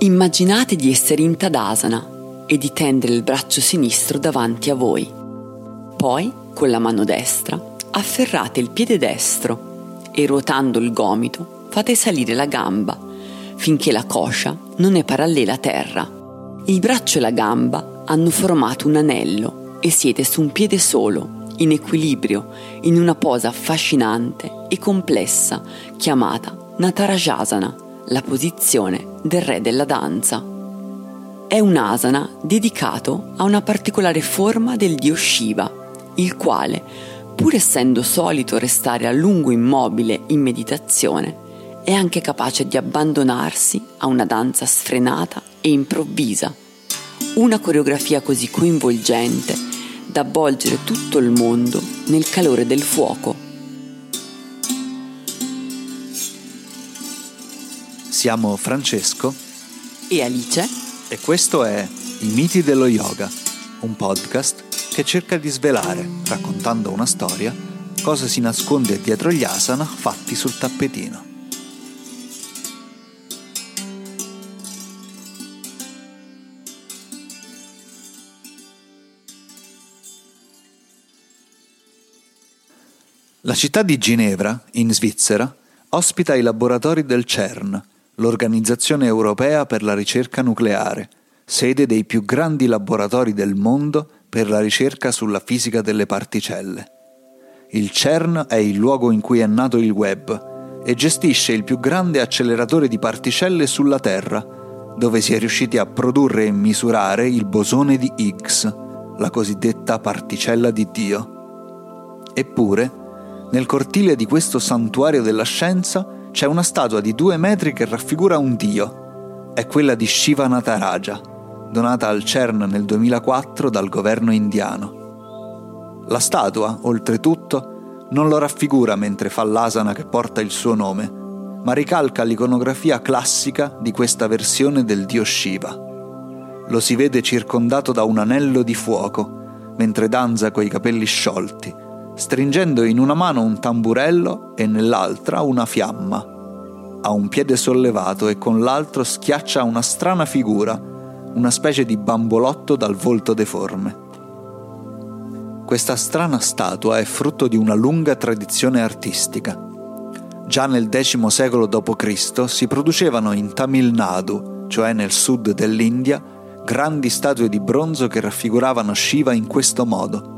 Immaginate di essere in Tadasana e di tendere il braccio sinistro davanti a voi. Poi, con la mano destra, afferrate il piede destro e ruotando il gomito fate salire la gamba finché la coscia non è parallela a terra. Il braccio e la gamba hanno formato un anello e siete su un piede solo, in equilibrio, in una posa affascinante e complessa chiamata Natarajasana la posizione del re della danza. È un asana dedicato a una particolare forma del dio Shiva, il quale, pur essendo solito restare a lungo immobile in meditazione, è anche capace di abbandonarsi a una danza sfrenata e improvvisa, una coreografia così coinvolgente da avvolgere tutto il mondo nel calore del fuoco Siamo Francesco e Alice e questo è I miti dello yoga, un podcast che cerca di svelare, raccontando una storia, cosa si nasconde dietro gli asana fatti sul tappetino. La città di Ginevra, in Svizzera, ospita i laboratori del CERN, l'Organizzazione Europea per la Ricerca Nucleare, sede dei più grandi laboratori del mondo per la ricerca sulla fisica delle particelle. Il CERN è il luogo in cui è nato il web e gestisce il più grande acceleratore di particelle sulla Terra, dove si è riusciti a produrre e misurare il bosone di Higgs, la cosiddetta particella di Dio. Eppure, nel cortile di questo santuario della scienza c'è una statua di due metri che raffigura un dio. È quella di Shiva Nataraja, donata al CERN nel 2004 dal governo indiano. La statua, oltretutto, non lo raffigura mentre fa l'asana che porta il suo nome, ma ricalca l'iconografia classica di questa versione del dio Shiva. Lo si vede circondato da un anello di fuoco, mentre danza coi capelli sciolti stringendo in una mano un tamburello e nell'altra una fiamma. Ha un piede sollevato e con l'altro schiaccia una strana figura, una specie di bambolotto dal volto deforme. Questa strana statua è frutto di una lunga tradizione artistica. Già nel X secolo d.C. si producevano in Tamil Nadu, cioè nel sud dell'India, grandi statue di bronzo che raffiguravano Shiva in questo modo.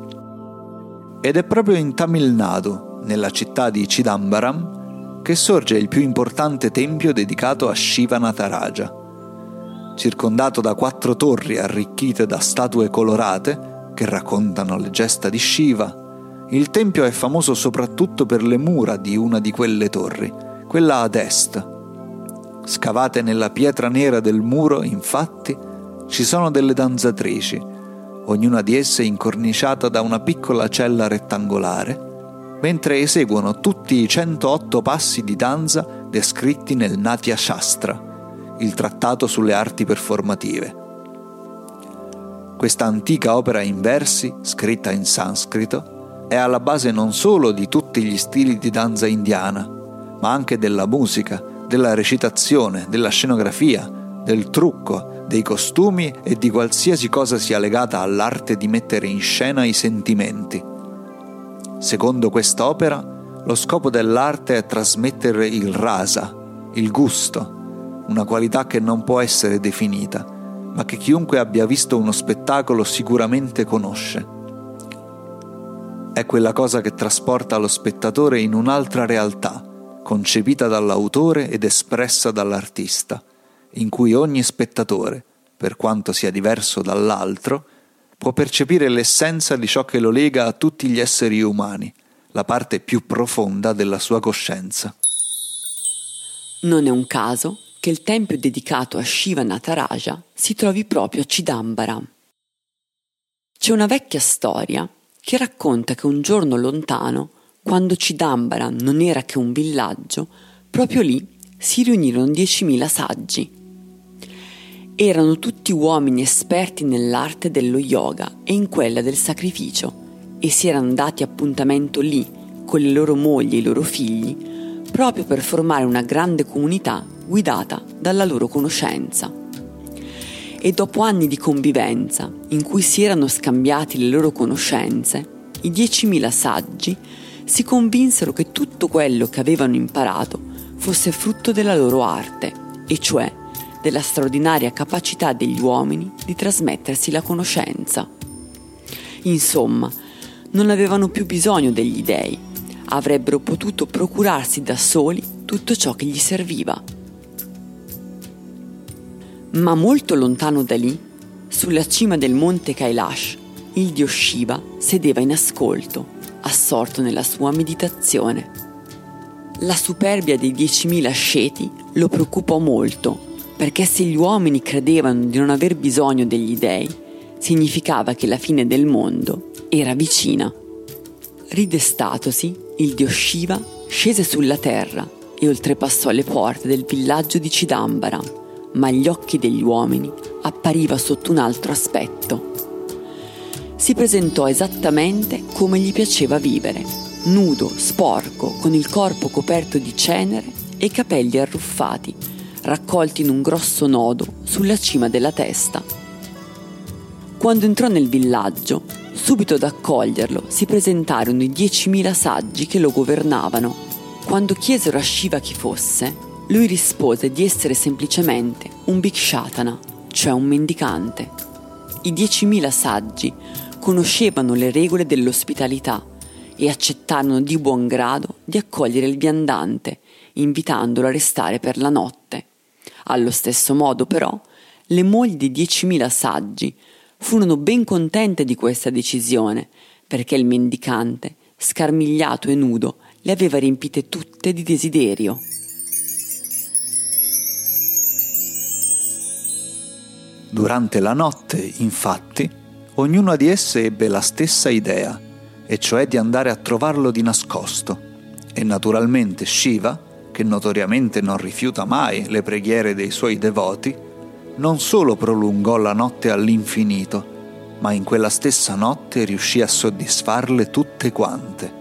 Ed è proprio in Tamil Nadu, nella città di Chidambaram, che sorge il più importante tempio dedicato a Shiva Nataraja. Circondato da quattro torri arricchite da statue colorate che raccontano le gesta di Shiva, il tempio è famoso soprattutto per le mura di una di quelle torri, quella ad est. Scavate nella pietra nera del muro, infatti, ci sono delle danzatrici ognuna di esse incorniciata da una piccola cella rettangolare, mentre eseguono tutti i 108 passi di danza descritti nel Natya Shastra, il trattato sulle arti performative. Questa antica opera in versi, scritta in sanscrito, è alla base non solo di tutti gli stili di danza indiana, ma anche della musica, della recitazione, della scenografia, del trucco, dei costumi e di qualsiasi cosa sia legata all'arte di mettere in scena i sentimenti. Secondo quest'opera, lo scopo dell'arte è trasmettere il rasa, il gusto, una qualità che non può essere definita, ma che chiunque abbia visto uno spettacolo sicuramente conosce. È quella cosa che trasporta lo spettatore in un'altra realtà, concepita dall'autore ed espressa dall'artista in cui ogni spettatore, per quanto sia diverso dall'altro, può percepire l'essenza di ciò che lo lega a tutti gli esseri umani, la parte più profonda della sua coscienza. Non è un caso che il tempio dedicato a Shiva Nataraja si trovi proprio a Chidambaram. C'è una vecchia storia che racconta che un giorno lontano, quando Chidambaram non era che un villaggio, proprio lì si riunirono 10.000 saggi erano tutti uomini esperti nell'arte dello yoga e in quella del sacrificio e si erano dati appuntamento lì con le loro mogli e i loro figli proprio per formare una grande comunità guidata dalla loro conoscenza. e dopo anni di convivenza in cui si erano scambiati le loro conoscenze, i 10.000 saggi si convinsero che tutto quello che avevano imparato fosse frutto della loro arte, e cioè della straordinaria capacità degli uomini di trasmettersi la conoscenza. Insomma, non avevano più bisogno degli dei, avrebbero potuto procurarsi da soli tutto ciò che gli serviva. Ma molto lontano da lì, sulla cima del monte Kailash, il dio Shiva sedeva in ascolto, assorto nella sua meditazione. La superbia dei diecimila sceti lo preoccupò molto, perché se gli uomini credevano di non aver bisogno degli dei, significava che la fine del mondo era vicina. Ridestatosi, il dio Shiva scese sulla terra e oltrepassò le porte del villaggio di Chidambara, ma agli occhi degli uomini appariva sotto un altro aspetto. Si presentò esattamente come gli piaceva vivere, nudo, sporco, con il corpo coperto di cenere e capelli arruffati, raccolti in un grosso nodo sulla cima della testa. Quando entrò nel villaggio, subito ad accoglierlo si presentarono i diecimila saggi che lo governavano. Quando chiesero a Shiva chi fosse, lui rispose di essere semplicemente un Bhikshatana, cioè un mendicante. I diecimila saggi conoscevano le regole dell'ospitalità e accettarono di buon grado di accogliere il viandante, invitandolo a restare per la notte. Allo stesso modo, però, le mogli di diecimila saggi furono ben contente di questa decisione, perché il mendicante, scarmigliato e nudo, le aveva riempite tutte di desiderio. Durante la notte, infatti, ognuna di esse ebbe la stessa idea, e cioè di andare a trovarlo di nascosto. E naturalmente Shiva, che notoriamente non rifiuta mai le preghiere dei suoi devoti, non solo prolungò la notte all'infinito, ma in quella stessa notte riuscì a soddisfarle tutte quante.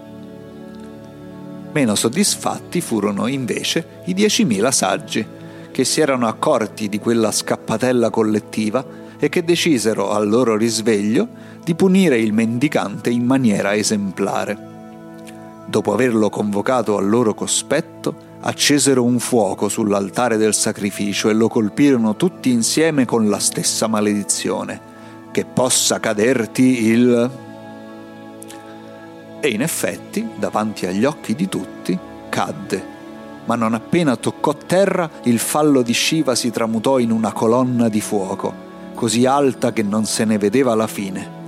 Meno soddisfatti furono invece i diecimila saggi, che si erano accorti di quella scappatella collettiva e che decisero al loro risveglio di punire il mendicante in maniera esemplare. Dopo averlo convocato al loro cospetto, accesero un fuoco sull'altare del sacrificio e lo colpirono tutti insieme con la stessa maledizione, che possa caderti il... E in effetti, davanti agli occhi di tutti, cadde ma non appena toccò terra il fallo di Shiva si tramutò in una colonna di fuoco, così alta che non se ne vedeva la fine.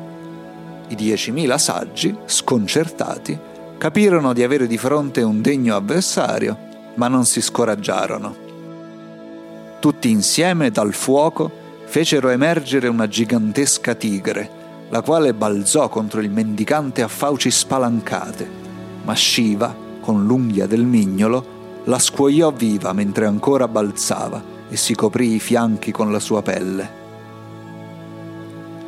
I diecimila saggi, sconcertati, capirono di avere di fronte un degno avversario, ma non si scoraggiarono. Tutti insieme dal fuoco fecero emergere una gigantesca tigre, la quale balzò contro il mendicante a fauci spalancate, ma Shiva, con l'unghia del mignolo, la scuoiò viva mentre ancora balzava e si coprì i fianchi con la sua pelle.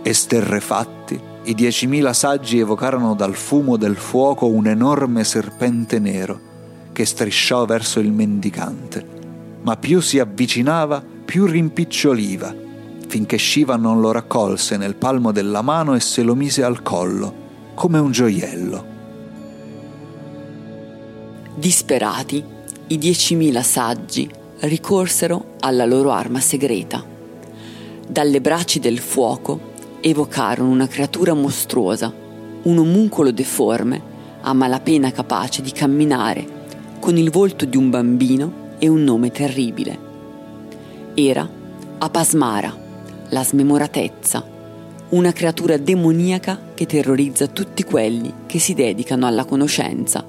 Esterrefatti, i diecimila saggi evocarono dal fumo del fuoco un enorme serpente nero che strisciò verso il mendicante, ma più si avvicinava, più rimpiccioliva, finché Shiva non lo raccolse nel palmo della mano e se lo mise al collo, come un gioiello. Disperati, i diecimila saggi ricorsero alla loro arma segreta. Dalle braccia del fuoco evocarono una creatura mostruosa, un omuncolo deforme, a malapena capace di camminare, con il volto di un bambino e un nome terribile. Era Apasmara, la smemoratezza, una creatura demoniaca che terrorizza tutti quelli che si dedicano alla conoscenza.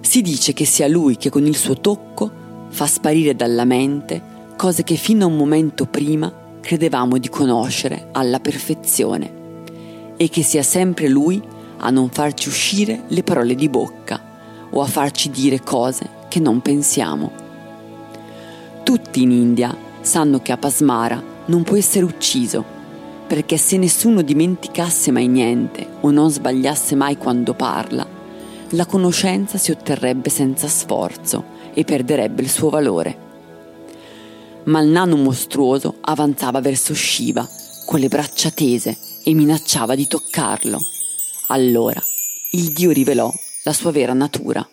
Si dice che sia lui che con il suo tocco fa sparire dalla mente cose che fino a un momento prima credevamo di conoscere alla perfezione e che sia sempre lui a non farci uscire le parole di bocca o a farci dire cose che non pensiamo. Tutti in India sanno che Apasmara non può essere ucciso, perché se nessuno dimenticasse mai niente o non sbagliasse mai quando parla, la conoscenza si otterrebbe senza sforzo e perderebbe il suo valore. ma il nano mostruoso avanzava verso Shiva con le braccia tese e minacciava di toccarlo. Allora il dio rivelò la sua vera natura.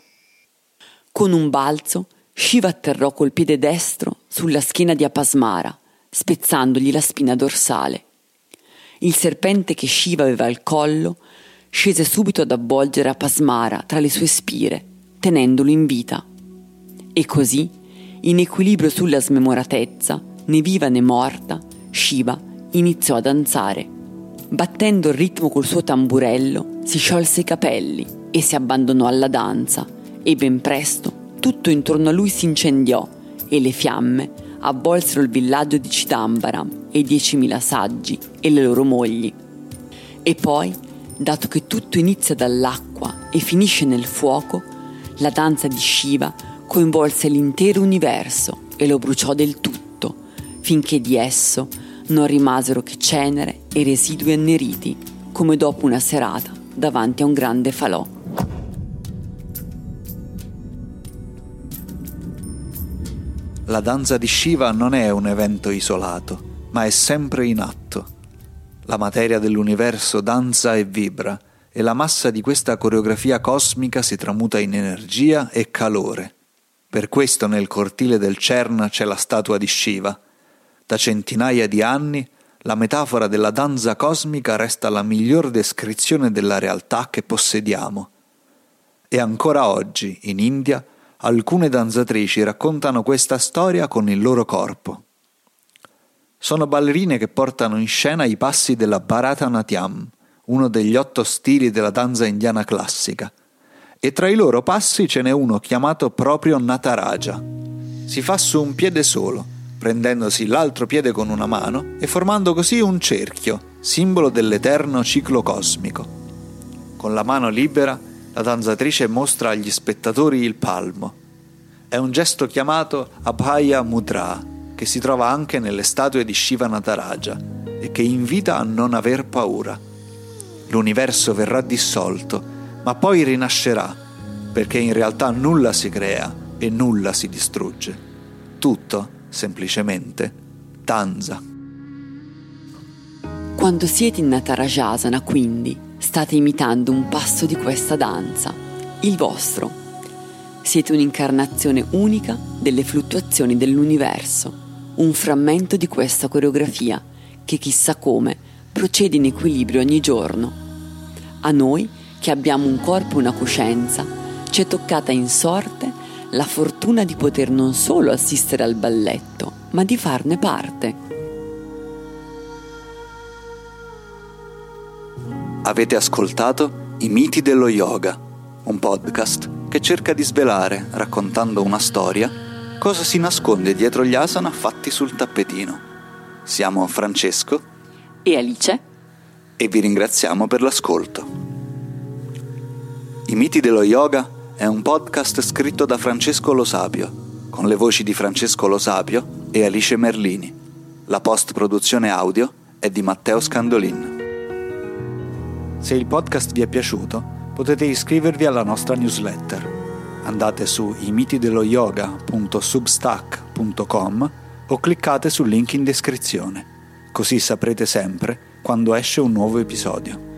Con un balzo, Shiva atterrò col piede destro sulla schiena di Apasmara, spezzandogli la spina dorsale. Il serpente che Shiva aveva al collo scese subito ad avvolgere Apasmara tra le sue spire, tenendolo in vita. E così, in equilibrio sulla smemoratezza, né viva né morta, Shiva iniziò a danzare. Battendo il ritmo col suo tamburello, si sciolse i capelli e si abbandonò alla danza, e ben presto tutto intorno a lui si incendiò e le fiamme avvolsero il villaggio di Chidambaram e i diecimila saggi e le loro mogli. E poi, dato che tutto inizia dall'acqua e finisce nel fuoco, la danza di Shiva coinvolse l'intero universo e lo bruciò del tutto, finché di esso non rimasero che cenere e residui anneriti, come dopo una serata davanti a un grande falò. La danza di Shiva non è un evento isolato, ma è sempre in atto. La materia dell'universo danza e vibra, e la massa di questa coreografia cosmica si tramuta in energia e calore. Per questo nel cortile del CERN c'è la statua di Shiva, da centinaia di anni la metafora della danza cosmica resta la miglior descrizione della realtà che possediamo. E ancora oggi, in India, alcune danzatrici raccontano questa storia con il loro corpo. Sono ballerine che portano in scena i passi della Bharatanatyam, uno degli otto stili della danza indiana classica, e tra i loro passi ce n'è uno chiamato proprio Nataraja. Si fa su un piede solo, prendendosi l'altro piede con una mano e formando così un cerchio, simbolo dell'eterno ciclo cosmico. Con la mano libera la danzatrice mostra agli spettatori il palmo. È un gesto chiamato Abhaya Mudra, che si trova anche nelle statue di Shiva Nataraja e che invita a non aver paura. L'universo verrà dissolto, ma poi rinascerà, perché in realtà nulla si crea e nulla si distrugge. Tutto semplicemente danza. Quando siete in Natarajasana, quindi, state imitando un passo di questa danza, il vostro. Siete un'incarnazione unica delle fluttuazioni dell'universo, un frammento di questa coreografia che chissà come procede in equilibrio ogni giorno. A noi, che abbiamo un corpo e una coscienza, ci è toccata in sorte la fortuna di poter non solo assistere al balletto, ma di farne parte. Avete ascoltato I miti dello yoga, un podcast che cerca di svelare, raccontando una storia, cosa si nasconde dietro gli asana fatti sul tappetino. Siamo Francesco e Alice e vi ringraziamo per l'ascolto. I miti dello yoga è un podcast scritto da Francesco Lo Sapio, con le voci di Francesco Lo Sapio e Alice Merlini. La post-produzione audio è di Matteo Scandolin. Se il podcast vi è piaciuto, potete iscrivervi alla nostra newsletter. Andate su imitidelloyoga.substack.com o cliccate sul link in descrizione, così saprete sempre quando esce un nuovo episodio.